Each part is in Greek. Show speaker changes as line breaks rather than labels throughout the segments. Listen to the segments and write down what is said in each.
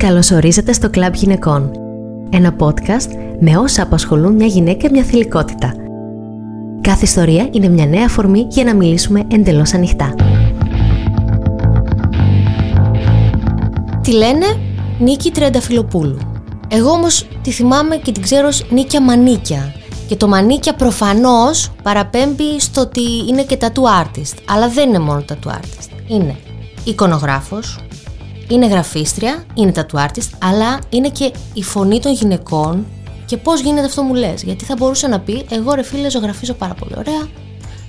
Καλωσορίζετε στο Κλαμπ Γυναικών. Ένα podcast με όσα απασχολούν μια γυναίκα μια θηλυκότητα. Κάθε ιστορία είναι μια νέα αφορμή για να μιλήσουμε εντελώς ανοιχτά.
Τη λένε Νίκη Τρενταφυλοπούλου. Εγώ όμως τη θυμάμαι και την ξέρω ως Νίκια Μανίκια. Και το Μανίκια προφανώς παραπέμπει στο ότι είναι και tattoo artist. Αλλά δεν είναι μόνο tattoo artist. Είναι εικονογράφος, είναι γραφίστρια, είναι tattoo artist, αλλά είναι και η φωνή των γυναικών και πώς γίνεται αυτό μου λες. Γιατί θα μπορούσε να πει, Εγώ ρε φίλε, ζωγραφίζω πάρα πολύ ωραία,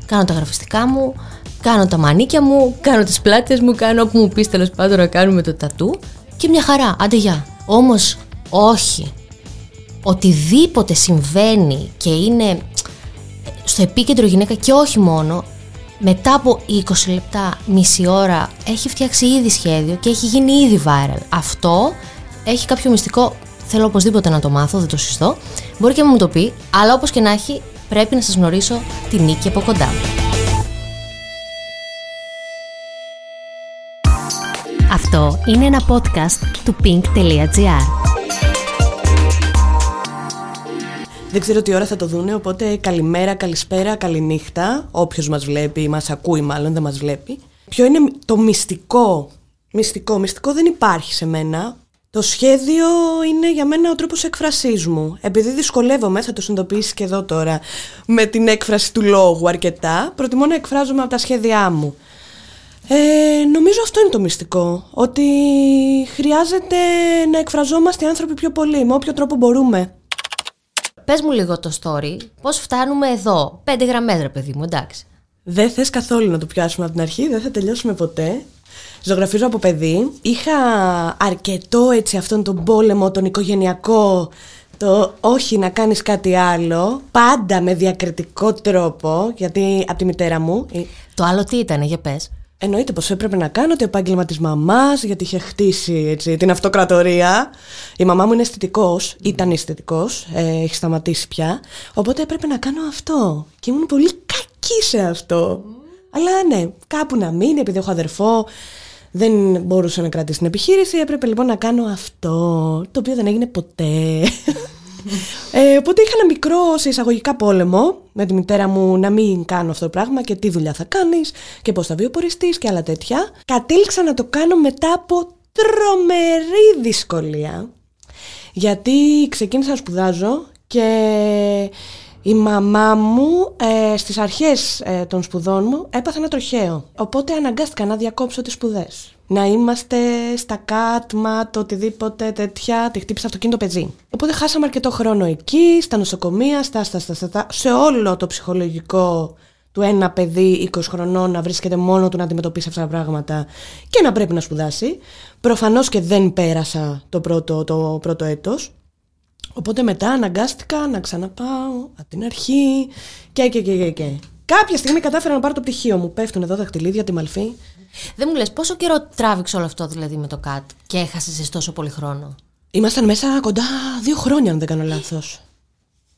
κάνω τα γραφιστικά μου, κάνω τα μανίκια μου, κάνω τις πλάτες μου, κάνω όπου μου πεις τέλος πάντων να κάνουμε το τατού και μια χαρά, άντε γεια. Όμως, όχι. Οτιδήποτε συμβαίνει και είναι στο επίκεντρο γυναίκα και όχι μόνο, μετά από 20 λεπτά, μισή ώρα, έχει φτιάξει ήδη σχέδιο και έχει γίνει ήδη viral. Αυτό έχει κάποιο μυστικό. Θέλω οπωσδήποτε να το μάθω, δεν το συστώ. Μπορεί και να μου το πει, αλλά όπως και να έχει, πρέπει να σας γνωρίσω τη νίκη από κοντά.
Αυτό είναι ένα podcast του pink.gr.
Δεν ξέρω τι ώρα θα το δούνε, οπότε καλημέρα, καλησπέρα, καληνύχτα. Όποιος μας βλέπει, μας ακούει μάλλον, δεν μας βλέπει. Ποιο είναι το μυστικό. Μυστικό, μυστικό δεν υπάρχει σε μένα. Το σχέδιο είναι για μένα ο τρόπος εκφρασής μου. Επειδή δυσκολεύομαι, θα το συνειδητοποιήσεις και εδώ τώρα, με την έκφραση του λόγου αρκετά, προτιμώ να εκφράζομαι από τα σχέδιά μου. Ε, νομίζω αυτό είναι το μυστικό. Ότι χρειάζεται να εκφραζόμαστε οι άνθρωποι πιο πολύ, με όποιο τρόπο μπορούμε.
Πες μου λίγο το story, πώς φτάνουμε εδώ; Πέντε γραμμές, ρε παιδί μου, εντάξει.
Δεν θες καθόλου να το πιάσουμε από την αρχή, δεν θα τελειώσουμε ποτέ. Ζωγραφίζω από παιδί. Είχα αρκετό έτσι αυτόν τον πόλεμο, τον οικογενειακό, το όχι να κάνεις κάτι άλλο, πάντα με διακριτικό τρόπο, γιατί από τη μητέρα μου...
Το άλλο τι ήταν, για πες.
Εννοείται πως έπρεπε να κάνω το επάγγελμα της μαμάς γιατί είχε χτίσει έτσι, την αυτοκρατορία. Η μαμά μου είναι αισθητικός, ήταν αισθητικός, ε, έχει σταματήσει πια. Οπότε έπρεπε να κάνω αυτό. Και ήμουν πολύ κακή σε αυτό. Αλλά ναι, κάπου να μείνει επειδή έχω αδερφό. Δεν μπορούσα να κρατήσει την επιχείρηση, έπρεπε λοιπόν να κάνω αυτό, το οποίο δεν έγινε ποτέ. Ε, οπότε είχα ένα μικρό σε εισαγωγικά πόλεμο με τη μητέρα μου να μην κάνω αυτό το πράγμα και τι δουλειά θα κάνεις και πώς θα βιοποριστείς και άλλα τέτοια. Κατήλξα να το κάνω μετά από τρομερή δυσκολία γιατί ξεκίνησα να σπουδάζω και η μαμά μου ε, στις αρχές ε, των σπουδών μου έπαθε ένα τροχαίο. Οπότε αναγκάστηκα να διακόψω τις σπουδές να είμαστε στα κάτμα, το οτιδήποτε τέτοια, τη χτύπησε αυτοκίνητο πεζί. Οπότε χάσαμε αρκετό χρόνο εκεί, στα νοσοκομεία, στα, στα, στα, στα, σε όλο το ψυχολογικό του ένα παιδί 20 χρονών να βρίσκεται μόνο του να αντιμετωπίσει αυτά τα πράγματα και να πρέπει να σπουδάσει. Προφανώς και δεν πέρασα το πρώτο, το πρώτο έτος. Οπότε μετά αναγκάστηκα να ξαναπάω από την αρχή και και και και. και. Κάποια στιγμή κατάφερα να πάρω το πτυχίο μου. Πέφτουν εδώ δαχτυλίδια τη μαλφή.
Δεν μου λες πόσο καιρό τράβηξε όλο αυτό δηλαδή με το ΚΑΤ και έχασες τόσο πολύ χρόνο;
Ήμασταν μέσα κοντά δύο χρόνια, αν δεν κάνω λάθος.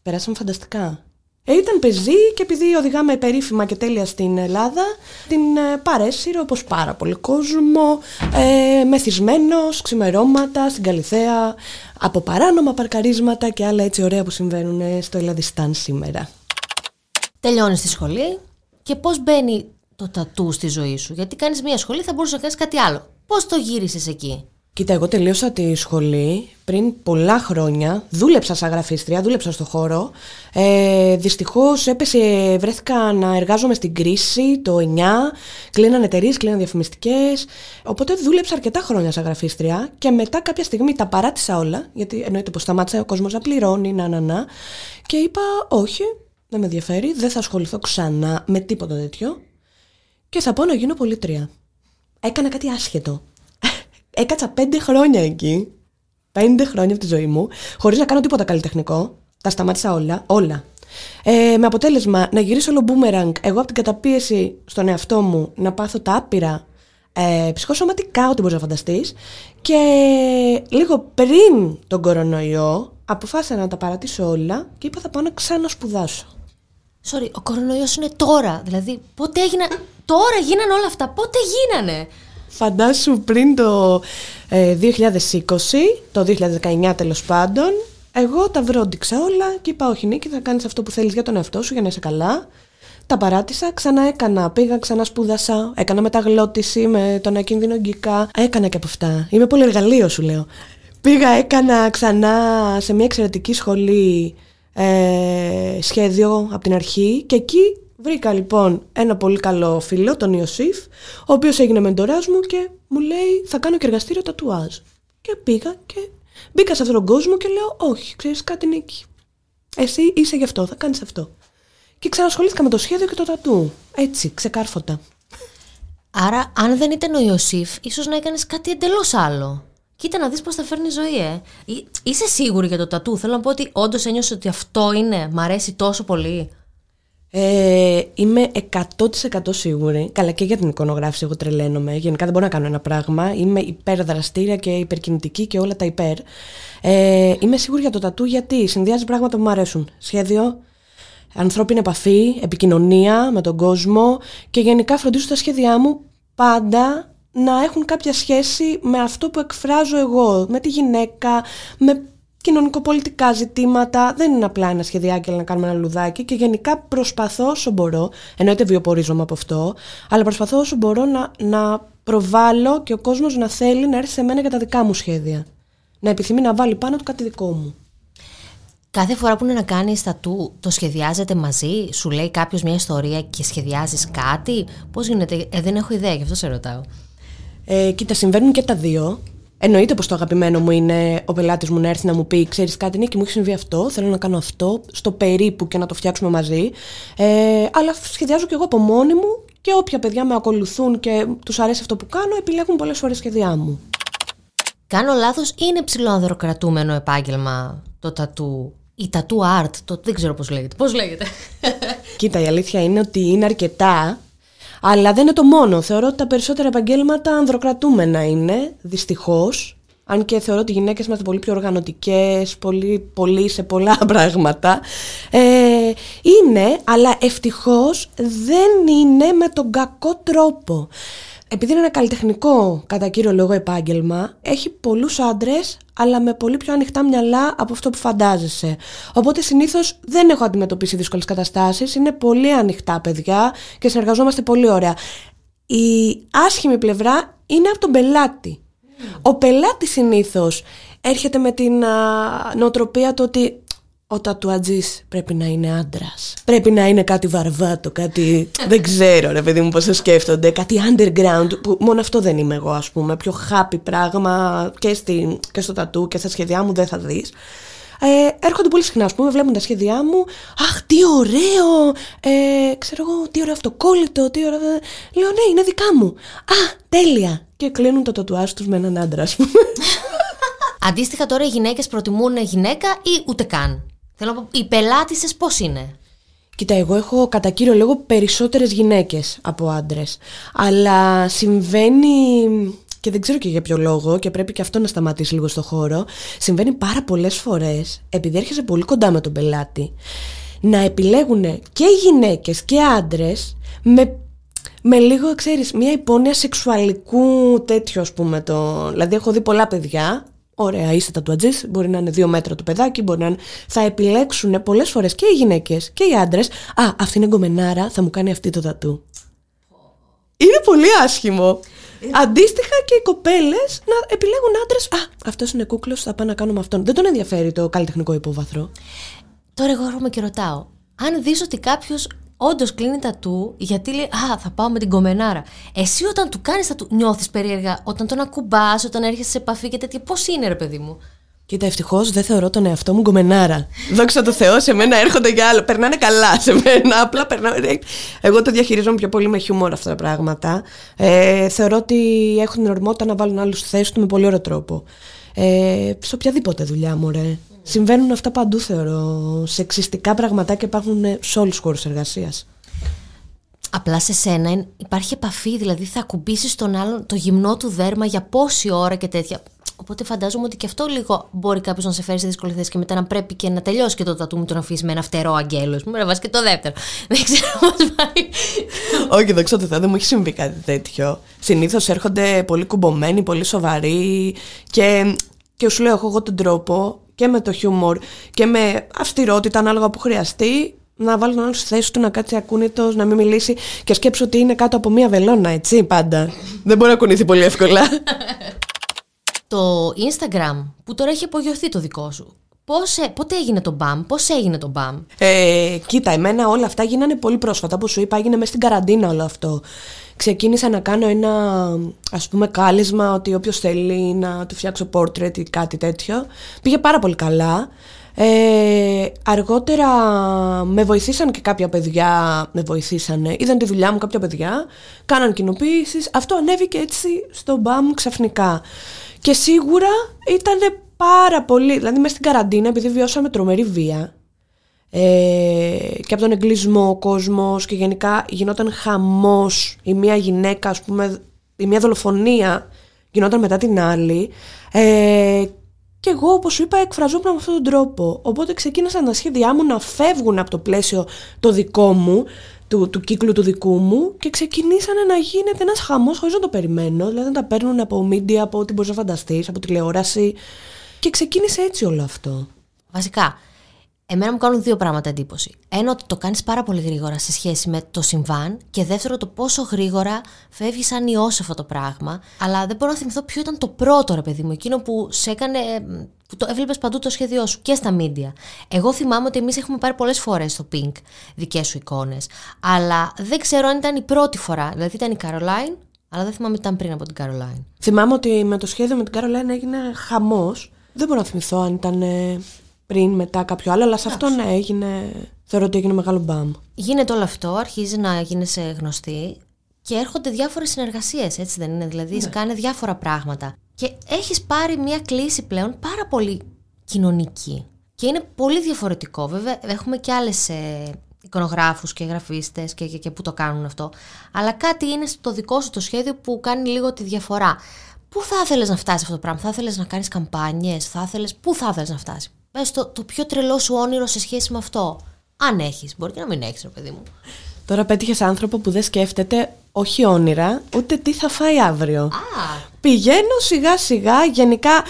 Περάσαμε φανταστικά. Ε, ήταν πεζή και επειδή οδηγάμε περίφημα και τέλεια στην Ελλάδα, την ε, παρέσυρο όπως πάρα πολύ κόσμο, ε, μεθυσμένος, ξημερώματα, στην Καλυθέα, από παράνομα παρκαρίσματα και άλλα έτσι ωραία που συμβαίνουν στο Ελλαδιστάν σήμερα.
Τελειώνεις τη σχολή και πώς μπαίνει το τατού στη ζωή σου. Γιατί κάνεις μια σχολή, θα μπορούσες να κάνεις κάτι άλλο. Πώς το γύρισες εκεί;
Κοίτα, εγώ τελείωσα τη σχολή πριν πολλά χρόνια. Δούλεψα σαν γραφίστρια, δούλεψα στο χώρο. Ε, Δυστυχώς έπεσε, βρέθηκα να εργάζομαι στην κρίση το 9. Κλείναν εταιρείες, κλείναν διαφημιστικές. Οπότε δούλεψα αρκετά χρόνια σαν γραφίστρια και μετά κάποια στιγμή τα παράτησα όλα. Γιατί εννοείται πως σταμάτησε ο κόσμος να πληρώνει, να, να, να. Και είπα, Όχι, δεν με ενδιαφέρει, δεν θα ασχοληθώ ξανά με τίποτα τέτοιο και θα πω να γίνω πολίτρια. Έκανα κάτι άσχετο. Έκατσα πέντε χρόνια εκεί. Πέντε χρόνια από τη ζωή μου, χωρίς να κάνω τίποτα καλλιτεχνικό. Τα σταμάτησα όλα. Όλα. Ε, με αποτέλεσμα να γυρίσω όλο boomerang εγώ από την καταπίεση στον εαυτό μου να πάθω τα άπειρα ε, ψυχοσωματικά, ό,τι μπορείς να φανταστείς. Και λίγο πριν τον κορονοϊό, αποφάσισα να τα παρατήσω όλα και είπα θα πάω να ξανασπουδάσω.
Sorry, ο κορονοϊός είναι τώρα. Δηλαδή, πότε έγιναν. τώρα γίνανε όλα αυτά. Πότε γίνανε;
Φαντάσου πριν το Ε, 2020, το 2019 τέλος πάντων, εγώ τα βρόντιξα όλα και είπα όχι Νίκη θα κάνεις αυτό που θέλεις για τον εαυτό σου για να είσαι καλά. Τα παράτησα, ξανά έκανα, πήγα, ξανά σπούδασα, έκανα μεταγλώτηση με τον ακίνδυνο γκικά. Έκανα και από αυτά. Είμαι πολύ εργαλείο σου λέω. Πήγα, έκανα ξανά σε μια εξαιρετική σχολή ε, σχέδιο από την αρχή και εκεί βρήκα λοιπόν ένα πολύ καλό φίλο, τον Ιωσήφ, ο οποίος έγινε μεντοράς μου και μου λέει θα κάνω και εργαστήριο τατουάζ. Και πήγα και μπήκα σε αυτόν τον κόσμο και λέω όχι, ξέρεις κάτι Νίκη. Εσύ είσαι γι' αυτό, θα κάνεις αυτό. Και ξανασχολήθηκα με το σχέδιο και το τατού. Έτσι, ξεκάρφωτα.
Άρα, αν δεν ήταν ο Ιωσήφ, ίσως να έκανες κάτι εντελώς άλλο. Κοίτα να δεις πώς θα φέρνει ζωή, ε. Είσαι σίγουρη για το τατού; Θέλω να πω ότι όντως ένιωσες ότι αυτό είναι, μ' αρέσει τόσο πολύ;
Ε, είμαι 100% σίγουρη. Καλά και για την εικονογράφηση εγώ τρελαίνομαι. Γενικά δεν μπορώ να κάνω ένα πράγμα. Είμαι υπερδραστήρια και υπερκινητική και όλα τα υπέρ. Ε, είμαι σίγουρη για το τατού γιατί συνδυάζει πράγματα που μου αρέσουν. Σχέδιο, ανθρώπινη επαφή, επικοινωνία με τον κόσμο και γενικά φροντίζω τα σχέδιά μου πάντα να έχουν κάποια σχέση με αυτό που εκφράζω εγώ, με τη γυναίκα, με κοινωνικοπολιτικά ζητήματα. Δεν είναι απλά ένα σχεδιάκι να κάνουμε ένα λουδάκι και γενικά προσπαθώ όσο μπορώ, εννοείται βιοπορίζομαι από αυτό, αλλά προσπαθώ όσο μπορώ να, να προβάλλω και ο κόσμος να θέλει να έρθει σε μένα για τα δικά μου σχέδια. Να επιθυμεί να βάλει πάνω του κάτι δικό μου.
Κάθε φορά που είναι να κάνεις τατού, το σχεδιάζετε μαζί, σου λέει κάποιος μια ιστορία και σχεδιάζεις κάτι; Πώς γίνεται, ε, δεν έχω ιδέα, γι' αυτό σε ρωτάω.
Ε, κοίτα, συμβαίνουν και τα δύο. Εννοείται πως το αγαπημένο μου είναι ο πελάτης μου να έρθει να μου πει: Ξέρεις κάτι, Νίκη, μου έχει συμβεί αυτό. Θέλω να κάνω αυτό, στο περίπου και να το φτιάξουμε μαζί. Ε, αλλά σχεδιάζω και εγώ από μόνη μου και όποια παιδιά με ακολουθούν και τους αρέσει αυτό που κάνω, επιλέγουν πολλές φορές σχεδιά μου.
Κάνω λάθος ή είναι ψηλό ανδροκρατούμενο επάγγελμα το τατού ή τατού art, το δεν ξέρω πώς λέγεται. Πώς λέγεται.
Κοίτα, η αλήθεια είναι ότι είναι αρκετά αλλά δεν είναι το μόνο. Θεωρώ ότι τα περισσότερα επαγγέλματα ανδροκρατούμενα είναι, δυστυχώς. Αν και θεωρώ ότι οι γυναίκες είμαστε πολύ πιο οργανωτικές, πολύ, πολύ σε πολλά πράγματα. Ε, είναι, αλλά ευτυχώς δεν είναι με τον κακό τρόπο επειδή είναι ένα καλλιτεχνικό κατά κύριο λόγο επάγγελμα, έχει πολλούς άντρες, αλλά με πολύ πιο ανοιχτά μυαλά από αυτό που φαντάζεσαι. Οπότε συνήθως δεν έχω αντιμετωπίσει δύσκολες καταστάσεις. Είναι πολύ ανοιχτά παιδιά και συνεργαζόμαστε πολύ ωραία. Η άσχημη πλευρά είναι από τον πελάτη. Ο πελάτης συνήθως έρχεται με την νοοτροπία του ότι ο τατουατζής πρέπει να είναι άντρας. Πρέπει να είναι κάτι βαρβάτο, κάτι. δεν ξέρω, ρε παιδί μου, πώς το σκέφτονται. Κάτι underground, που μόνο αυτό δεν είμαι εγώ, ας πούμε. Πιο happy πράγμα και, στη, και στο τατού και στα σχέδιά μου δεν θα δεις. Ε, έρχονται πολύ συχνά, ας πούμε, βλέπουν τα σχέδιά μου. Αχ, τι ωραίο! Ε, ξέρω εγώ, τι ωραίο αυτοκόλλητο, τι ωραίο. Λέω, ναι, είναι δικά μου. Α, τέλεια! Και κλείνουν το τατουάζ τους με έναν άντρα, ας πούμε.
Αντίστοιχα, τώρα οι γυναίκες προτιμούν γυναίκα ή ούτε καν; Θέλω να πω, οι πελάτησες πώς είναι;
Κοίτα, εγώ έχω κατά κύριο λόγο περισσότερες γυναίκες από άντρες. Αλλά συμβαίνει, και δεν ξέρω και για ποιο λόγο και πρέπει και αυτό να σταματήσει λίγο στο χώρο, συμβαίνει πάρα πολλές φορές, επειδή έρχεσαι πολύ κοντά με τον πελάτη, να επιλέγουν και γυναίκες και άντρες με με λίγο, ξέρεις, μια υπόνοια σεξουαλικού τέτοιου, ας πούμε. Το... Δηλαδή, έχω δει πολλά παιδιά Ωραία, είστε τατουατζή, μπορεί να είναι δύο μέτρα το παιδάκι, μπορεί να είναι... Θα επιλέξουν πολλές φορές και οι γυναίκες και οι άντρες. Α, αυτή είναι γκομενάρα, θα μου κάνει αυτή το τατού. Είναι πολύ άσχημο. Αντίστοιχα και οι κοπέλες να επιλέγουν άντρες. Α, αυτός είναι κούκλος, θα πάω να κάνουμε αυτόν. Δεν τον ενδιαφέρει το καλλιτεχνικό υπόβαθρο.
Τώρα εγώ έρχομαι και ρωτάω. Αν δεις ότι κάποιος όντως κλείνει τα του γιατί λέει Α, θα πάω με την κομμενάρα. Εσύ όταν του κάνεις τα του, νιώθεις περίεργα, όταν τον ακουμπάς, όταν έρχεσαι σε επαφή και τέτοια. Πώς είναι, ρε παιδί μου;
Κοίτα, ευτυχώς δεν θεωρώ τον εαυτό μου γκομενάρα. Δόξα τω Θεώ, σε μένα έρχονται για άλλο. Περνάνε καλά σε μένα. Απλά περνάνε. Εγώ το διαχειρίζομαι πιο πολύ με χιούμορ αυτά τα πράγματα. Ε, θεωρώ ότι έχουν την ορμότητα να βάλουν άλλους στη θέση του με πολύ ωραίο τρόπο. Ε, σε οποιαδήποτε δουλειά μου, ρε. Συμβαίνουν αυτά παντού θεωρώ. Σεξιστικά πραγματάκια υπάρχουν σε όλους τους χώρους εργασίας.
Απλά σε σένα υπάρχει επαφή, δηλαδή θα ακουμπήσεις τον άλλον το γυμνό του δέρμα για πόση ώρα και τέτοια. Οπότε φαντάζομαι ότι και αυτό λίγο μπορεί κάποιος να σε φέρει σε δύσκολη θέση και μετά να πρέπει και να τελειώσει και το τατού με τον αφήσει με ένα φτερό αγγέλο. Μου να βάζεις και το δεύτερο. Δεν ξέρω πώς πάει.
Όχι, δεν ξέρω, δεν μου έχει συμβεί κάτι τέτοιο. Συνήθως έρχονται πολύ κουμπωμένοι, πολύ σοβαροί και, και σου λέω εγώ τον τρόπο και με το χιούμορ και με αυστηρότητα ανάλογα που χρειαστεί να βάλει τον άλλος στη θέση του, να κάτσει ακούνητος, να μην μιλήσει και σκέψω ότι είναι κάτω από μία βελόνα, έτσι πάντα. Δεν μπορεί να κουνηθεί πολύ εύκολα.
το Instagram που τώρα έχει απογειωθεί το δικό σου. Πώς, ε, πότε έγινε το μπαμ, πώς έγινε το μπαμ;
Ε, κοίτα, εμένα όλα αυτά γίνανε πολύ πρόσφατα. Όπως σου είπα, έγινε μέσα στην καραντίνα όλο αυτό. Ξεκίνησα να κάνω ένα ας πούμε κάλεσμα ότι όποιος θέλει να του φτιάξω portrait ή κάτι τέτοιο. Πήγε πάρα πολύ καλά. Ε, αργότερα με βοηθήσαν και κάποια παιδιά, με βοηθήσανε, είδαν τη δουλειά μου κάποια παιδιά, κάναν κοινοποίησεις. Αυτό ανέβηκε έτσι στο μπαμ ξαφνικά. Και σίγουρα ήταν πάρα πολύ, δηλαδή μέσα στην καραντίνα, επειδή βιώσαμε τρομερή βία ε, και από τον εγκλισμό ο κόσμος και γενικά γινόταν χαμός η μία γυναίκα, ας πούμε, η μία δολοφονία γινόταν μετά την άλλη ε, και εγώ, όπως σου είπα, εκφραζόμουν με αυτόν τον τρόπο. Οπότε ξεκίνησαν τα σχέδιά μου να φεύγουν από το πλαίσιο το δικό μου, του, του κύκλου του δικού μου και ξεκινήσανε να γίνεται ένας χαμός χωρίς να το περιμένω. Δηλαδή να τα παίρνουν από media, από ό,τι μπορείς να φανταστείς, από τηλεόραση. Και ξεκίνησε έτσι όλο αυτό.
Βασικά, Εμένα μου κάνουν δύο πράγματα εντύπωση. Ένα, ότι το κάνεις πάρα πολύ γρήγορα σε σχέση με το συμβάν. Και δεύτερο, το πόσο γρήγορα φεύγεις σαν ιό αυτό το πράγμα. Αλλά δεν μπορώ να θυμηθώ ποιο ήταν το πρώτο, ρε παιδί μου, εκείνο που σε έκανε. που το έβλεπες παντού το σχέδιό σου και στα media. Εγώ θυμάμαι ότι εμείς έχουμε πάρει πολλές φορές στο Pink δικές σου εικόνες. Αλλά δεν ξέρω αν ήταν η πρώτη φορά. Δηλαδή ήταν η Caroline, αλλά δεν θυμάμαι τι ήταν πριν από την Caroline.
Θυμάμαι ότι με το σχέδιο με την Caroline έγινε χαμός. Δεν μπορώ να θυμηθώ αν ήταν πριν, μετά κάποιο άλλο, αλλά σε αυτό ναι, έγινε. Θεωρώ ότι έγινε μεγάλο μπαμ.
Γίνεται όλο αυτό, αρχίζει να γίνεσαι γνωστή και έρχονται διάφορες συνεργασίες, έτσι δεν είναι; Δηλαδή, ναι. κάνει διάφορα πράγματα. Και έχεις πάρει μια κλίση πλέον πάρα πολύ κοινωνική. Και είναι πολύ διαφορετικό. Βέβαια, έχουμε και άλλες ε, εικονογράφους και γραφίστες και, και, και που το κάνουν αυτό. Αλλά κάτι είναι στο δικό σου το σχέδιο που κάνει λίγο τη διαφορά. Πού θα ήθελες να φτάσεις αυτό το πράγμα, θα ήθελες να κάνεις καμπάνιες, θα ήθελε. Πού θα ήθελες να φτάσεις; Πες το, το πιο τρελό σου όνειρο σε σχέση με αυτό. Αν έχεις, μπορεί και να μην έχεις, ρε παιδί μου.
Τώρα πέτυχες άνθρωπο που δεν σκέφτεται όχι όνειρα, ούτε τι θα φάει αύριο. Πηγαίνω σιγά σιγά, γενικά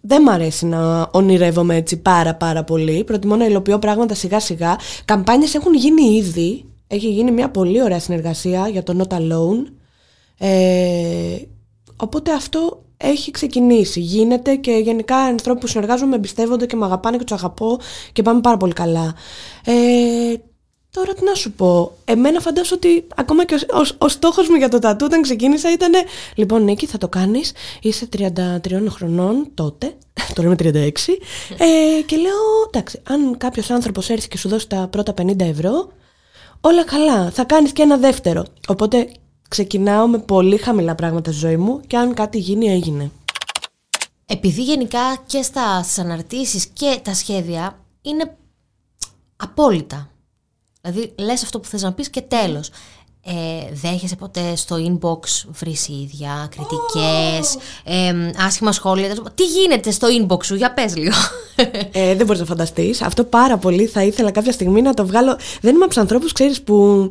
δεν μ' αρέσει να ονειρεύομαι έτσι πάρα πάρα πολύ. Προτιμώ να υλοποιώ πράγματα σιγά σιγά. Καμπάνιες έχουν γίνει ήδη. Έχει γίνει μια πολύ ωραία συνεργασία για το Not Alone. Ε, οπότε αυτό έχει ξεκινήσει, γίνεται και γενικά οι ανθρώποι που συνεργάζομαι εμπιστεύονται και με αγαπάνε και τους αγαπώ και πάμε πάρα πολύ καλά. Ε, τώρα τι να σου πω, εμένα φαντάζομαι ότι ακόμα και ο, ο, ο στόχος μου για το τατού όταν ξεκίνησα ήταν λοιπόν Νίκη θα το κάνεις, είσαι 33 χρονών τότε, τώρα είμαι 36 ε, και λέω εντάξει αν κάποιος άνθρωπος έρθει και σου δώσει τα πρώτα 50 ευρώ όλα καλά, θα κάνεις και ένα δεύτερο. Οπότε ξεκινάω με πολύ χαμηλά πράγματα στη ζωή μου και αν κάτι γίνει έγινε.
Επειδή γενικά και στα αναρτήσεις και τα σχέδια είναι απόλυτα. Δηλαδή λες αυτό που θες να πεις και τέλος. Ε, δέχεσαι ποτέ στο inbox ίδια, κριτικές, ε, άσχημα σχόλια. Τι γίνεται στο inbox σου, για πες λίγο.
Ε, δεν μπορείς να φανταστείς. Αυτό πάρα πολύ θα ήθελα κάποια στιγμή να το βγάλω. Δεν είμαι από τους ανθρώπους, ξέρεις, που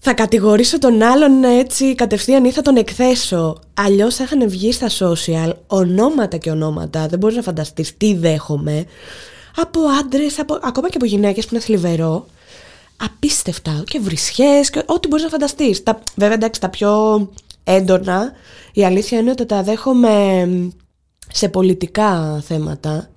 θα κατηγορήσω τον άλλον έτσι κατευθείαν ή θα τον εκθέσω. Αλλιώς θα είχαν βγει στα social ονόματα και ονόματα. Δεν μπορείς να φανταστείς τι δέχομαι. Από άντρες, από, ακόμα και από γυναίκες που είναι θλιβερό. Απίστευτα. Και βρισιέ και ό,τι μπορείς να φανταστείς. Βέβαια, εντάξει, τα πιο έντονα η αλήθεια είναι ότι τα δέχομαι σε πολιτικά θέματα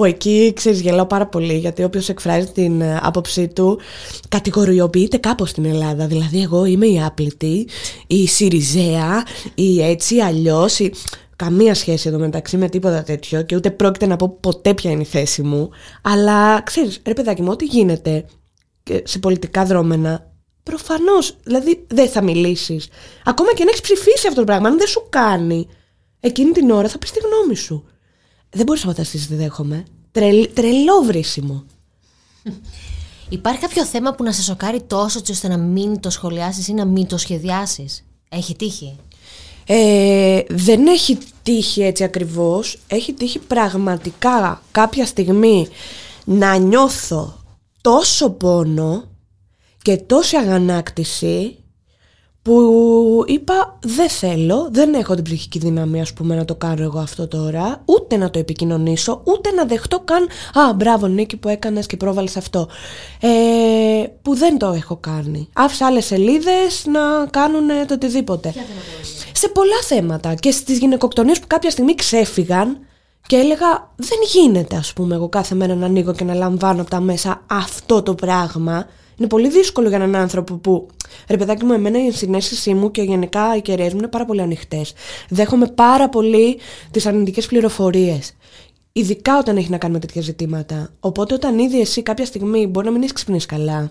που εκεί ξέρεις γελάω πάρα πολύ γιατί όποιος εκφράζει την ε, άποψή του κατηγοριοποιείται κάπως στην Ελλάδα δηλαδή εγώ είμαι η άπλητη, η Σιριζέα, η έτσι αλλιώς η... Καμία σχέση εδώ μεταξύ με τίποτα τέτοιο και ούτε πρόκειται να πω ποτέ ποια είναι η θέση μου. Αλλά ξέρεις, ρε παιδάκι μου, ό,τι γίνεται σε πολιτικά δρόμενα, προφανώς δηλαδή δεν θα μιλήσεις. Ακόμα και αν έχεις ψηφίσει αυτό το πράγμα, αν δεν σου κάνει, εκείνη την ώρα θα πεις τη γνώμη σου. Δεν μπορείς να φανταστείς τι δέχομαι. Τρελ, τρελό βρίσιμο.
Υπάρχει κάποιο θέμα που να σε σοκάρει τόσο ώστε να μην το σχολιάσεις ή να μην το σχεδιάσεις; Έχει τύχει;
Ε, δεν έχει τύχει έτσι ακριβώς, έχει τύχει πραγματικά κάποια στιγμή να νιώθω τόσο πόνο και τόση αγανάκτηση που είπα δεν θέλω, δεν έχω την ψυχική δύναμη ας πούμε να το κάνω εγώ αυτό τώρα, ούτε να το επικοινωνήσω, ούτε να δεχτώ καν «Α, μπράβο Νίκη που έκανες και πρόβαλες αυτό», ε, που δεν το έχω κάνει. Άφησα άλλες σελίδες να κάνουν το οτιδήποτε. Σε πολλά θέματα και στις γυναικοκτονίες που κάποια στιγμή ξέφυγαν και έλεγα δεν γίνεται ας πούμε εγώ κάθε μέρα να ανοίγω και να λαμβάνω από τα μέσα αυτό το πράγμα είναι πολύ δύσκολο για έναν άνθρωπο που, ρε παιδάκι μου, εμένα η συνέστησή μου και γενικά οι κεραίε μου είναι πάρα πολύ ανοιχτές. Δέχομαι πάρα πολύ τις αρνητικές πληροφορίες. Ειδικά όταν έχει να κάνει με τέτοια ζητήματα. Οπότε, όταν ήδη εσύ κάποια στιγμή μπορεί να μην έχεις ξυπνήσει καλά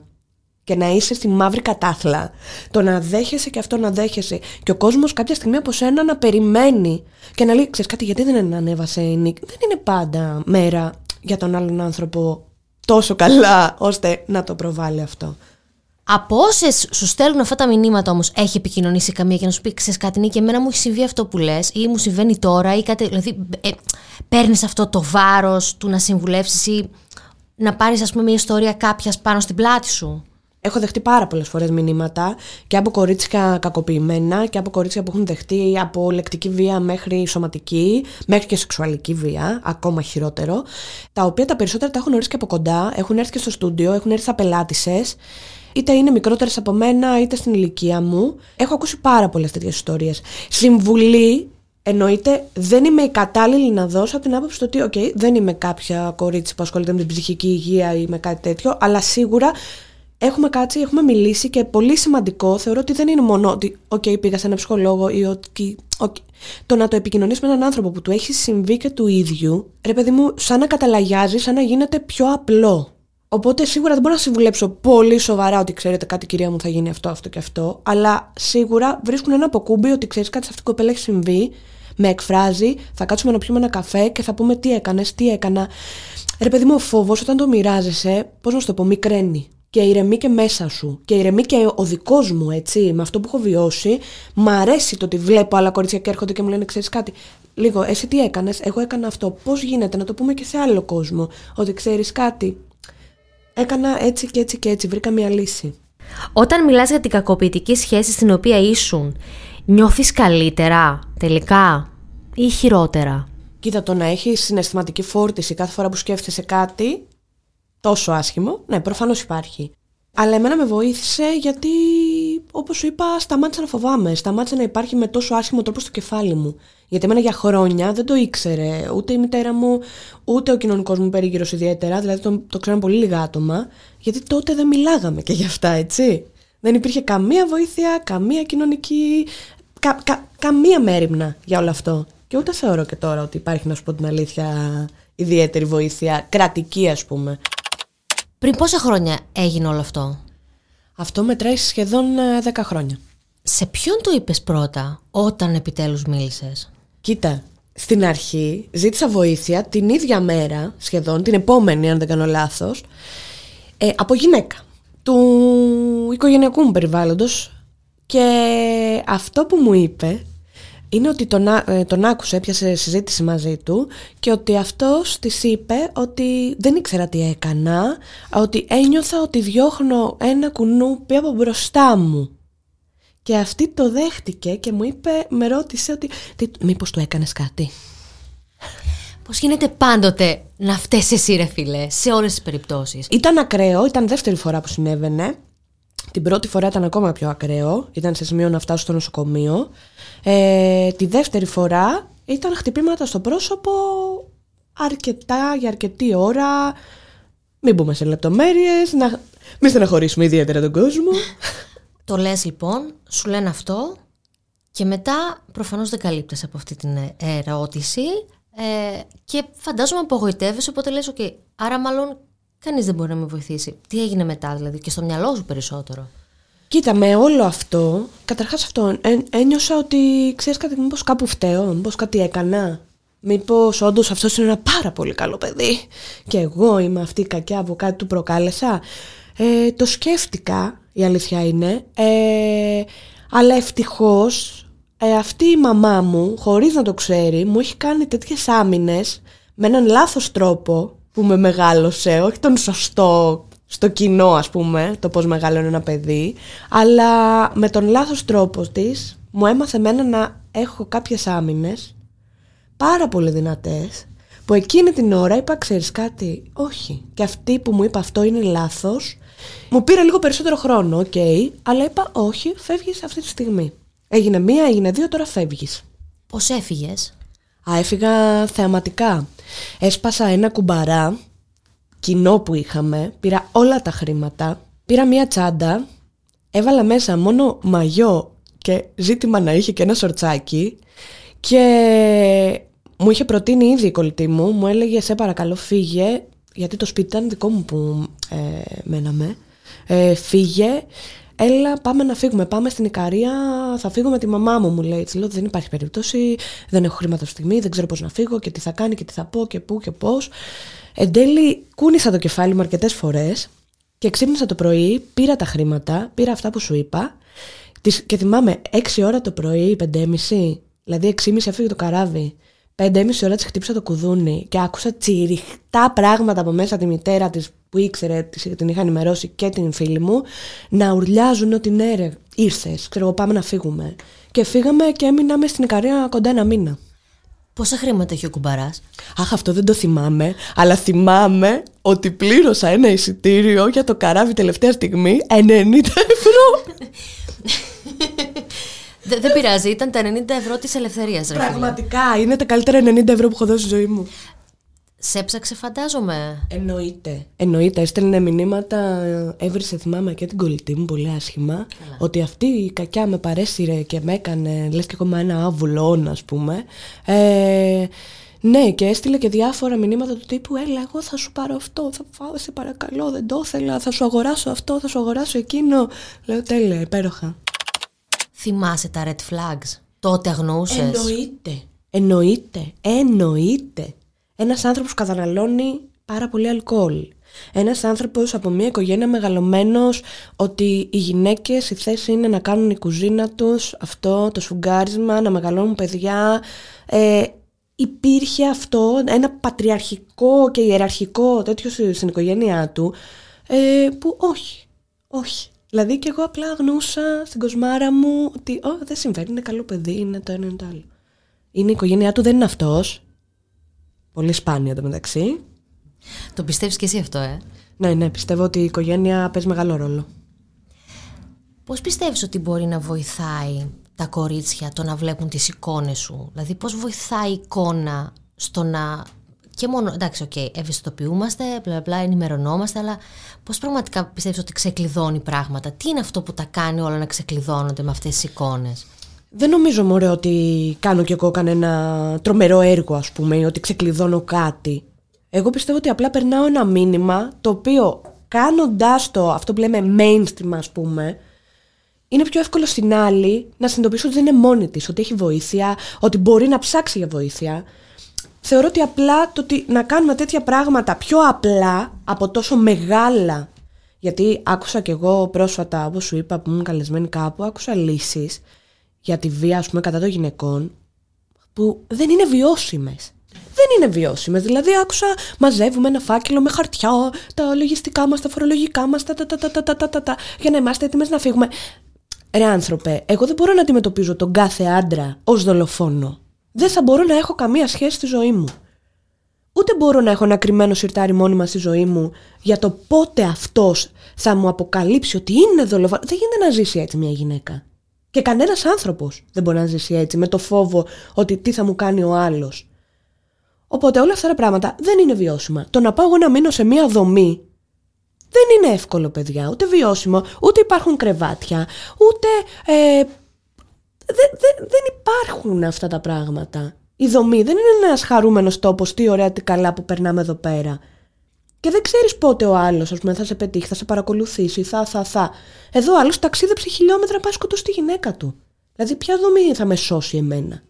και να είσαι στη μαύρη κατάθλα, το να δέχεσαι και αυτό να δέχεσαι, και ο κόσμος κάποια στιγμή από σένα να περιμένει και να λέει: Ξέρεις κάτι, γιατί δεν ανέβασε η Νίκ. Δεν είναι πάντα μέρα για τον άλλον άνθρωπο τόσο καλά ώστε να το προβάλλει αυτό.
Από όσες σου στέλνουν αυτά τα μηνύματα όμως, έχει επικοινωνήσει καμία και να σου πει: Ξέρεις κάτι, Νίκη, εμένα μου έχει συμβεί αυτό που λες, ή μου συμβαίνει τώρα, ή κάτι. Δηλαδή, ε, παίρνεις αυτό το βάρος του να συμβουλεύσεις ή να πάρεις, ας πούμε, μια ιστορία κάποιας πάνω στην πλάτη σου.
Έχω δεχτεί πάρα πολλές φορές μηνύματα και από κορίτσια κακοποιημένα και από κορίτσια που έχουν δεχτεί από λεκτική βία μέχρι σωματική, μέχρι και σεξουαλική βία, ακόμα χειρότερο. Τα οποία τα περισσότερα τα έχουν ορίσει και από κοντά, έχουν έρθει και στο στούντιο, έχουν έρθει απελάτησε. Είτε είναι μικρότερες από μένα, είτε στην ηλικία μου. Έχω ακούσει πάρα πολλές τέτοιες ιστορίες. Συμβουλή Εννοείται, δεν είμαι η κατάλληλη να δώσω από την άποψη ότι, OK, δεν είμαι κάποια κορίτσι που ασχολείται με την ψυχική υγεία ή με κάτι τέτοιο, αλλά σίγουρα έχουμε κάτσει, έχουμε μιλήσει και πολύ σημαντικό θεωρώ ότι δεν είναι μόνο ότι «ΟΚ, πήγα σε ένα ψυχολόγο» ή ότι okay, το να το επικοινωνείς με έναν άνθρωπο που του έχει συμβεί και του ίδιου, ρε παιδί μου, σαν να καταλαγιάζεις, σαν να γίνεται πιο απλό. Οπότε σίγουρα δεν μπορώ να συμβουλέψω πολύ σοβαρά ότι ξέρετε κάτι κυρία μου θα γίνει αυτό, αυτό και αυτό, αλλά σίγουρα βρίσκουν ένα αποκούμπι ότι ξέρεις κάτι σε αυτή την κοπέλα έχει συμβεί, με εκφράζει, θα κάτσουμε να πιούμε ένα καφέ και θα πούμε τι έκανες, τι έκανα. Ρε παιδί μου, ο φόβος όταν το μοιράζεσαι, πώς να σου το πω, μικραίνει. Και ηρεμεί και μέσα σου. Και ηρεμεί και ο δικός μου έτσι με αυτό που έχω βιώσει μ' αρέσει το ότι βλέπω άλλα κορίτσια και έρχονται και μου λένε ξέρεις κάτι λίγο εσύ τι έκανες, εγώ έκανα αυτό. Πώς γίνεται να το πούμε και σε άλλο κόσμο ότι ξέρεις κάτι έκανα έτσι και έτσι και έτσι βρήκα μια λύση
Όταν μιλάς για την κακοποιητική σχέση στην οποία ήσουν νιώθεις καλύτερα τελικά ή χειρότερα;
Κοίτα το να έχεις συναισθηματική φόρτιση κάθε φορά που σκέφτεσαι κάτι τόσο άσχημο. Ναι, προφανώς υπάρχει. Αλλά εμένα με βοήθησε γιατί, όπως σου είπα, σταμάτησα να φοβάμαι. Σταμάτησα να υπάρχει με τόσο άσχημο τρόπο στο κεφάλι μου. Γιατί εμένα για χρόνια δεν το ήξερε ούτε η μητέρα μου, ούτε ο κοινωνικός μου περίγυρος ιδιαίτερα. Δηλαδή το, το ξέραν πολύ λίγα άτομα. Γιατί τότε δεν μιλάγαμε και γι' αυτά, έτσι. Δεν υπήρχε καμία βοήθεια, καμία κοινωνική. Κα, κα, καμία μέρημνα για όλο αυτό. Και ούτε θεωρώ και τώρα ότι υπάρχει, να σου πω την αλήθεια, ιδιαίτερη βοήθεια, κρατική ας πούμε.
Πριν πόσα χρόνια έγινε όλο αυτό;
Αυτό μετράει σχεδόν 10 ε, χρόνια.
Σε ποιον το είπες πρώτα όταν επιτέλους μίλησες;
Κοίτα, στην αρχή ζήτησα βοήθεια την ίδια μέρα, σχεδόν την επόμενη αν δεν κάνω λάθος, ε, από γυναίκα του οικογενειακού μου περιβάλλοντος και αυτό που μου είπε είναι ότι τον, ε, τον άκουσε, έπιασε συζήτηση μαζί του και ότι αυτός της είπε ότι δεν ήξερα τι έκανα, ότι ένιωθα ότι διώχνω ένα κουνούπι από μπροστά μου. Και αυτή το δέχτηκε και μου είπε, με ρώτησε ότι τι, μήπως του έκανες κάτι.
Πώς γίνεται πάντοτε να φταίς εσύ ρε φίλε, σε όλες τις περιπτώσεις;
Ήταν ακραίο, ήταν δεύτερη φορά που συνέβαινε. Την πρώτη φορά ήταν ακόμα πιο ακραίο, ήταν σε σημείο να φτάσω στο νοσοκομείο. Ε, τη δεύτερη φορά ήταν χτυπήματα στο πρόσωπο αρκετά για αρκετή ώρα. Μην μπούμε σε λεπτομέρειες, να μην στεναχωρήσουμε ιδιαίτερα τον κόσμο.
Το λες λοιπόν, σου λένε αυτό και μετά προφανώς δεν καλύπτεσαι από αυτή την ερώτηση ε, και φαντάζομαι απογοητεύεσαι οπότε λες okay, άρα μάλλον κανείς δεν μπορεί να με βοηθήσει. Τι έγινε μετά δηλαδή και στο μυαλό σου περισσότερο.
Κοίτα, με όλο αυτό, καταρχάς αυτό, ένιωσα ότι ξέρεις κάτι, μήπως κάπου φταίω, μήπως κάτι έκανα. Μήπως όντως αυτό είναι ένα πάρα πολύ καλό παιδί και εγώ είμαι αυτή η κακιά που κάτι του προκάλεσα. Ε, το σκέφτηκα, η αλήθεια είναι, ε, αλλά ευτυχώς ε, αυτή η μαμά μου, χωρίς να το ξέρει, μου έχει κάνει τέτοιες άμυνες με έναν λάθος τρόπο που με μεγάλωσε, όχι τον σωστό στο κοινό ας πούμε, το πώς μεγαλώνει ένα παιδί, αλλά με τον λάθος τρόπο της μου έμαθε μένα να έχω κάποιες άμυνες πάρα πολύ δυνατές που εκείνη την ώρα είπα ξέρεις κάτι, όχι και αυτή που μου είπε αυτό είναι λάθος μου πήρε λίγο περισσότερο χρόνο, οκ, αλλά είπα όχι, φεύγεις αυτή τη στιγμή έγινε μία, έγινε δύο, τώρα φεύγεις.
Πώς έφυγες;
Α, έφυγα θεαματικά. Έσπασα ένα κουμπαρά κοινό που είχαμε, πήρα όλα τα χρήματα, πήρα μία τσάντα, έβαλα μέσα μόνο μαγιό και ζήτημα να είχε και ένα σορτσάκι και μου είχε προτείνει ήδη η κολλητή μου, μου έλεγε σε παρακαλώ φύγε, γιατί το σπίτι ήταν δικό μου που ε, μέναμε, ε, φύγε, έλα πάμε να φύγουμε, πάμε στην Ικαρία, θα φύγω με τη μαμά μου, μου λέει. Της λέω δεν υπάρχει περίπτωση, δεν έχω χρήματα αυτή τη στιγμή, δεν ξέρω πώς να φύγω και τι θα κάνει και τι θα πω και πού και πώς. Εν τέλει, κούνησα το κεφάλι μου αρκετές φορές και ξύπνησα το πρωί, πήρα τα χρήματα, πήρα αυτά που σου είπα. Και θυμάμαι, 6 ώρα το πρωί, 5.30, δηλαδή 6.30 έφυγε το καράβι. 5.30 ώρα της χτύπησα το κουδούνι και άκουσα τσιριχτά πράγματα από μέσα τη μητέρα της που ήξερε, την είχα ενημερώσει και την φίλη μου, να ουρλιάζουν ότι ναι, ρε, ήρθες, ξέρω εγώ, πάμε να φύγουμε. Και φύγαμε και έμειναμε στην Ικαρία κοντά ένα μήνα.
Πόσα χρήματα έχει ο κουμπαράς;
Αχ, αυτό δεν το θυμάμαι. Αλλά θυμάμαι ότι πλήρωσα ένα εισιτήριο για το καράβι τελευταία στιγμή 90 ευρώ.
δεν πειράζει, ήταν τα 90 ευρώ της ελευθερίας.
Πραγματικά, είναι τα καλύτερα 90 ευρώ που έχω δώσει στη ζωή μου.
Σε έψαξε φαντάζομαι.
Εννοείται. Εννοείται. Έστελνε μηνύματα, έβρισε θυμάμαι και την κολλητή μου πολύ άσχημα, ότι αυτή η κακιά με παρέσυρε και με έκανε, λες και ακόμα ένα άβουλο ας πούμε. Ε, ναι, και έστειλε και διάφορα μηνύματα του τύπου Έλα, εγώ θα σου πάρω αυτό, θα φάω, σε παρακαλώ, δεν το ήθελα, θα σου αγοράσω αυτό, θα σου αγοράσω εκείνο. Λέω τέλεια, υπέροχα.
Θυμάσαι τα red flags, τότε αγνοούσες;
Εννοείται, εννοείται, εννοείται. Ένας άνθρωπος καταναλώνει πάρα πολύ αλκοόλ. Ένας άνθρωπος από μια οικογένεια μεγαλωμένος ότι οι γυναίκες η θέση είναι να κάνουν η κουζίνα τους, αυτό, το σφουγγάρισμα, να μεγαλώνουν παιδιά. Ε, υπήρχε αυτό, ένα πατριαρχικό και ιεραρχικό τέτοιο στην οικογένειά του, ε, που όχι, όχι. Δηλαδή και εγώ απλά αγνούσα στην κοσμάρα μου ότι oh, δεν συμβαίνει, είναι καλό παιδί, είναι το ένα είναι το άλλο. Είναι η οικογένειά του, δεν είναι αυτός, Πολύ σπάνια το μεταξύ.
Το πιστεύεις και εσύ αυτό, ε;
Ναι, ναι, πιστεύω ότι η οικογένεια παίζει μεγάλο ρόλο.
Πώς πιστεύεις ότι μπορεί να βοηθάει τα κορίτσια το να βλέπουν τις εικόνες σου; Δηλαδή πώς βοηθάει η εικόνα στο να... Και μόνο, εντάξει, OK, okay, ευαισθητοποιούμαστε, μπλα μπλα, ενημερωνόμαστε, αλλά πώς πραγματικά πιστεύεις ότι ξεκλειδώνει πράγματα; Τι είναι αυτό που τα κάνει όλα να ξεκλειδώνονται με αυτές τις εικόνες;
Δεν νομίζω μωρέ ότι κάνω κι εγώ κανένα τρομερό έργο ας πούμε ή ότι ξεκλειδώνω κάτι. Εγώ πιστεύω ότι απλά περνάω ένα μήνυμα το οποίο κάνοντάς το αυτό που λέμε mainstream ας πούμε είναι πιο εύκολο στην άλλη να συνειδητοποιήσει ότι δεν είναι μόνη της, ότι έχει βοήθεια, ότι μπορεί να ψάξει για βοήθεια. Θεωρώ ότι απλά το ότι να κάνουμε τέτοια πράγματα πιο απλά από τόσο μεγάλα γιατί άκουσα κι εγώ πρόσφατα, όπως σου είπα που ήμουν καλεσμένη κάπου, άκουσα λύσεις για τη βία, ας πούμε, κατά των γυναικών, που δεν είναι βιώσιμες. Δεν είναι βιώσιμες. Δηλαδή, άκουσα, μαζεύουμε ένα φάκελο με χαρτιά, τα λογιστικά μας, τα φορολογικά μας, τα τα τα τα τα τα τα, τα για να είμαστε έτοιμες να φύγουμε. Ρε άνθρωπε, εγώ δεν μπορώ να αντιμετωπίζω τον κάθε άντρα ως δολοφόνο. Δεν θα μπορώ να έχω καμία σχέση στη ζωή μου. Ούτε μπορώ να έχω ένα κρυμμένο σιρτάρι μόνιμα στη ζωή μου για το πότε αυτός θα μου αποκαλύψει ότι είναι δολοφόνο. Δεν γίνεται να ζήσει έτσι μια γυναίκα. Και κανένας άνθρωπος δεν μπορεί να ζήσει έτσι, με το φόβο ότι τι θα μου κάνει ο άλλος. Οπότε όλα αυτά τα πράγματα δεν είναι βιώσιμα. Το να πάω εγώ να μείνω σε μία δομή δεν είναι εύκολο, παιδιά. Ούτε βιώσιμο, ούτε υπάρχουν κρεβάτια, ούτε. Ε, δεν υπάρχουν αυτά τα πράγματα. Η δομή δεν είναι ένας χαρούμενος τόπος, τι ωραία, τι καλά που περνάμε εδώ πέρα. Και δεν ξέρεις πότε ο άλλος, ας πούμε, θα σε πετύχει, θα σε παρακολουθήσει, θα, θα, θα. Εδώ ο άλλος ταξίδεψε χιλιόμετρα να πάει σκοτώσει τη γυναίκα του. Δηλαδή, ποια δομή θα με σώσει εμένα;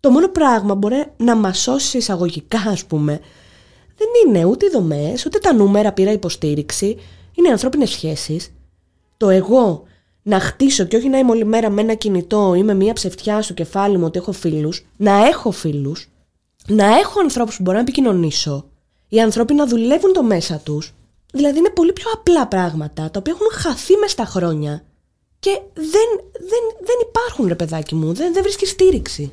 Το μόνο πράγμα μπορεί να μας σώσει εισαγωγικά, ας πούμε, δεν είναι ούτε οι δομές, ούτε τα νούμερα πήρα υποστήριξη. Είναι ανθρώπινες σχέσεις. Το εγώ να χτίσω και όχι να είμαι όλη μέρα με ένα κινητό ή με μια ψευτιά στο κεφάλι μου ότι έχω φίλους, να έχω φίλους, να έχω ανθρώπους που μπορώ να επικοινωνήσω, οι άνθρωποι να δουλεύουν το μέσα τους. Δηλαδή είναι πολύ πιο απλά πράγματα, τα οποία έχουν χαθεί μες στα χρόνια και δεν, δεν, δεν υπάρχουν ρε παιδάκι μου, δεν, δεν βρίσκεις στήριξη.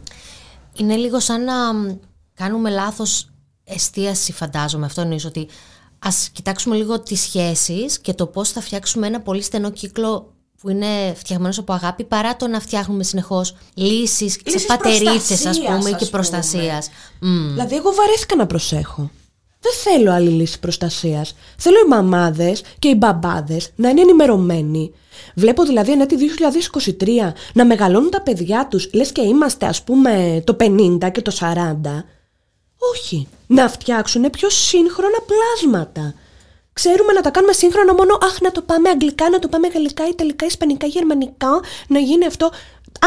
Είναι λίγο σαν να κάνουμε λάθος εστίαση φαντάζομαι. Αυτό εννοείς ότι ας κοιτάξουμε λίγο τις σχέσεις και το πώς θα φτιάξουμε ένα πολύ στενό κύκλο που είναι φτιαγμένος από αγάπη παρά το να φτιάχνουμε συνεχώς λύσεις σε πατερίτσες, ας πούμε, και προστασίας.
Δηλαδή, εγώ βαρέθηκα να προσέχω. Δεν θέλω άλλη λύση προστασίας. Θέλω οι μαμάδες και οι μπαμπάδες να είναι ενημερωμένοι. Βλέπω δηλαδή εν 2023 να μεγαλώνουν τα παιδιά τους, λες και είμαστε ας πούμε το 50 και το 40. Όχι. Να φτιάξουν πιο σύγχρονα πλάσματα. Ξέρουμε να τα κάνουμε σύγχρονα μόνο αχ να το πάμε αγγλικά, να το πάμε γαλλικά, ιταλικά, ισπανικά, γερμανικά, να γίνει αυτό.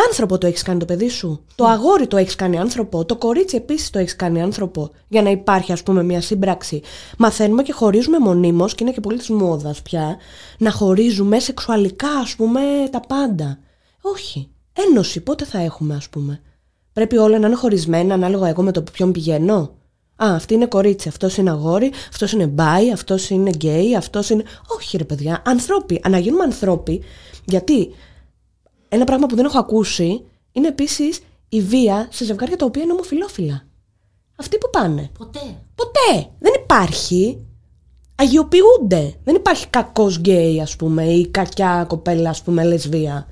Άνθρωπο το έχεις κάνει το παιδί σου. Το αγόρι το έχεις κάνει άνθρωπο. Το κορίτσι επίσης το έχεις κάνει άνθρωπο. Για να υπάρχει, ας πούμε, μια σύμπραξη. Μαθαίνουμε και χωρίζουμε μονίμως, και είναι και πολύ τη μόδας πια, να χωρίζουμε σεξουαλικά, ας πούμε, τα πάντα. Όχι. Ένωση, πότε θα έχουμε, ας πούμε. Πρέπει όλα να είναι χωρισμένα ανάλογα εγώ με το ποιον πηγαίνω. Α, αυτή είναι κορίτσι, αυτός είναι αγόρι, αυτός είναι μπάι, αυτός είναι γκέι, αυτός είναι. Όχι, ρε παιδιά, ανθρώποι. Αναγίνουμε ανθρώποι, γιατί ένα πράγμα που δεν έχω ακούσει είναι επίσης η βία σε ζευγάρια τα οποία είναι ομοφυλόφιλα. Αυτοί που πάνε.
Ποτέ.
Ποτέ. Δεν υπάρχει. Αγιοποιούνται. Δεν υπάρχει κακός γκέι, ας πούμε, ή κακιά κοπέλα, ας πούμε, λεσβία.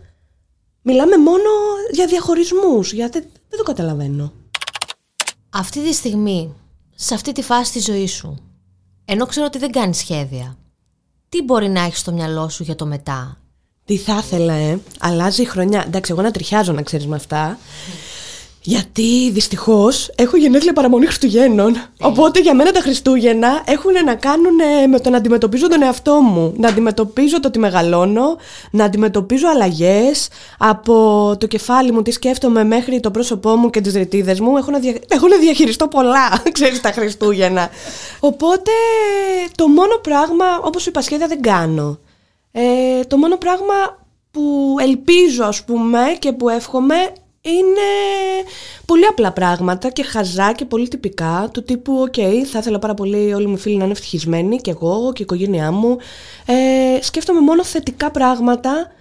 Μιλάμε μόνο για διαχωρισμούς. Γιατί δεν το καταλαβαίνω.
Αυτή τη στιγμή σε αυτή τη φάση της ζωής σου, ενώ ξέρω ότι δεν κάνεις σχέδια, τι μπορεί να έχεις στο μυαλό σου για το μετά;
Τι θα ήθελα, ε; Αλλάζει η χρονιά. Εντάξει, εγώ να τριχιάζω να ξέρεις με αυτά. Γιατί δυστυχώς έχω γενέθλια παραμονή Χριστουγέννων. Οπότε για μένα τα Χριστούγεννα έχουν να κάνουν με το να αντιμετωπίζω τον εαυτό μου. Να αντιμετωπίζω το ότι μεγαλώνω, να αντιμετωπίζω αλλαγές από το κεφάλι μου, τι σκέφτομαι μέχρι το πρόσωπό μου και τις ρητίδες μου. Έχω να, δια... έχω να διαχειριστώ πολλά, ξέρεις, τα Χριστούγεννα. Οπότε το μόνο πράγμα, όπως είπα, σχέδια δεν κάνω. Ε, το μόνο πράγμα που ελπίζω, ας πούμε, και που εύχομαι είναι πολύ απλά πράγματα και χαζά και πολύ τυπικά του τύπου «ΟΚ, θα ήθελα πάρα πολύ όλοι μου οι φίλοι να είναι ευτυχισμένοι και εγώ και η οικογένειά μου». Ε, σκέφτομαι μόνο θετικά πράγματα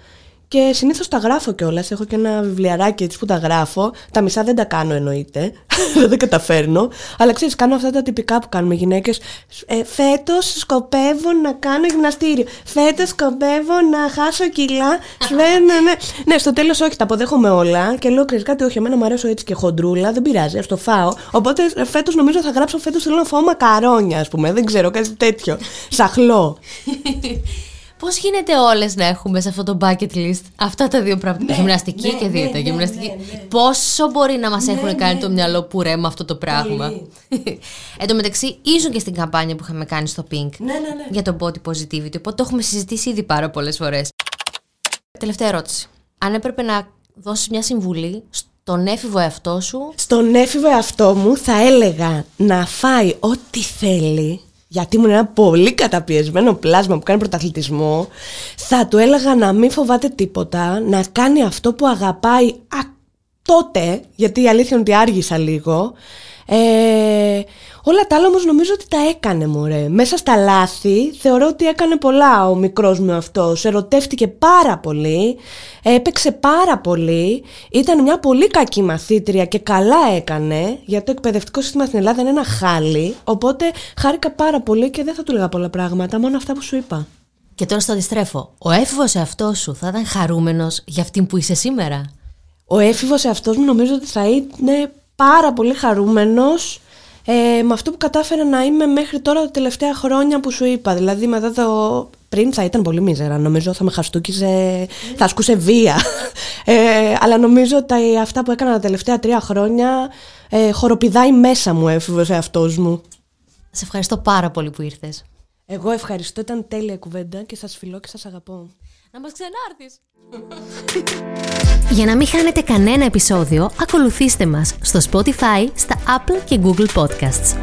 και συνήθως τα γράφω κιόλας. Έχω και ένα βιβλιαράκι έτσι που τα γράφω. Τα μισά δεν τα κάνω εννοείται. δεν τα καταφέρνω. Αλλά ξέρεις, κάνω αυτά τα τυπικά που κάνουμε γυναίκες. Ε, Φέτος σκοπεύω να κάνω γυμναστήριο. Φέτος σκοπεύω να χάσω κιλά. ναι, ναι, ναι. ναι, στο τέλος όχι, τα αποδέχομαι όλα. Και λέω, ξέρεις κάτι, όχι, εμένα μου αρέσω έτσι και χοντρούλα. Δεν πειράζει, ας το φάω. Οπότε ε, φέτος νομίζω θα γράψω φέτος θέλω να φάω μακαρόνια, ας πούμε. Δεν ξέρω, κάτι τέτοιο. Σαχλό.
Πώς γίνεται όλες να έχουμε σε αυτό το bucket list αυτά τα δύο πράγματα; Ναι, γυμναστική ναι, και δίαιτα. Ναι, γυμναστική. Πόσο μπορεί να μας έχουν κάνει το μυαλό που με αυτό το πράγμα; Εν τω μεταξύ, ήσουν και στην καμπάνια που είχαμε κάνει στο Pink για το body positivity. Οπότε το έχουμε συζητήσει ήδη πάρα πολλές φορές. Τελευταία ερώτηση. Αν έπρεπε να δώσεις μια συμβουλή στον έφηβο εαυτό σου;
Στον έφηβο εαυτό μου θα έλεγα να φάει ό,τι θέλει γιατί ήμουν ένα πολύ καταπιεσμένο πλάσμα που κάνει πρωταθλητισμό, θα του έλεγα να μην φοβάται τίποτα, να κάνει αυτό που αγαπάει α, τότε, γιατί η αλήθεια είναι ότι άργησα λίγο. Ε, όλα τα άλλα όμως νομίζω ότι τα έκανε μωρέ. Μέσα στα λάθη θεωρώ ότι έκανε πολλά ο μικρός μου αυτός. Ερωτεύτηκε πάρα πολύ, έπαιξε πάρα πολύ, ήταν μια πολύ κακή μαθήτρια και καλά έκανε, γιατί το εκπαιδευτικό σύστημα στην Ελλάδα είναι ένα χάλι, οπότε χάρηκα πάρα πολύ και δεν θα του λέγα πολλά πράγματα, μόνο αυτά που σου είπα.
Και τώρα στο αντιστρέφω. Ο έφηβος εαυτός σου θα ήταν χαρούμενος για αυτήν που είσαι σήμερα;
Ο έφηβος εαυτός μου νομίζω ότι θα είναι πάρα πολύ χαρούμενος ε, με αυτό που κατάφερα να είμαι μέχρι τώρα τα τελευταία χρόνια που σου είπα. Δηλαδή μετά το... Πριν θα ήταν πολύ μίζερα, νομίζω θα με χαστούκιζε, θα ασκούσε βία. Ε, αλλά νομίζω ότι αυτά που έκανα τα τελευταία τρία χρόνια ε, χοροπηδάει μέσα μου έφηβος εαυτός μου.
Σε ευχαριστώ πάρα πολύ που ήρθες.
Εγώ ευχαριστώ, ήταν τέλεια κουβέντα και σας φιλώ και σας αγαπώ.
Να μας ξανάρθεις.
Για να μην χάνετε κανένα επεισόδιο, ακολουθήστε μας στο Spotify, στα Apple και Google Podcasts.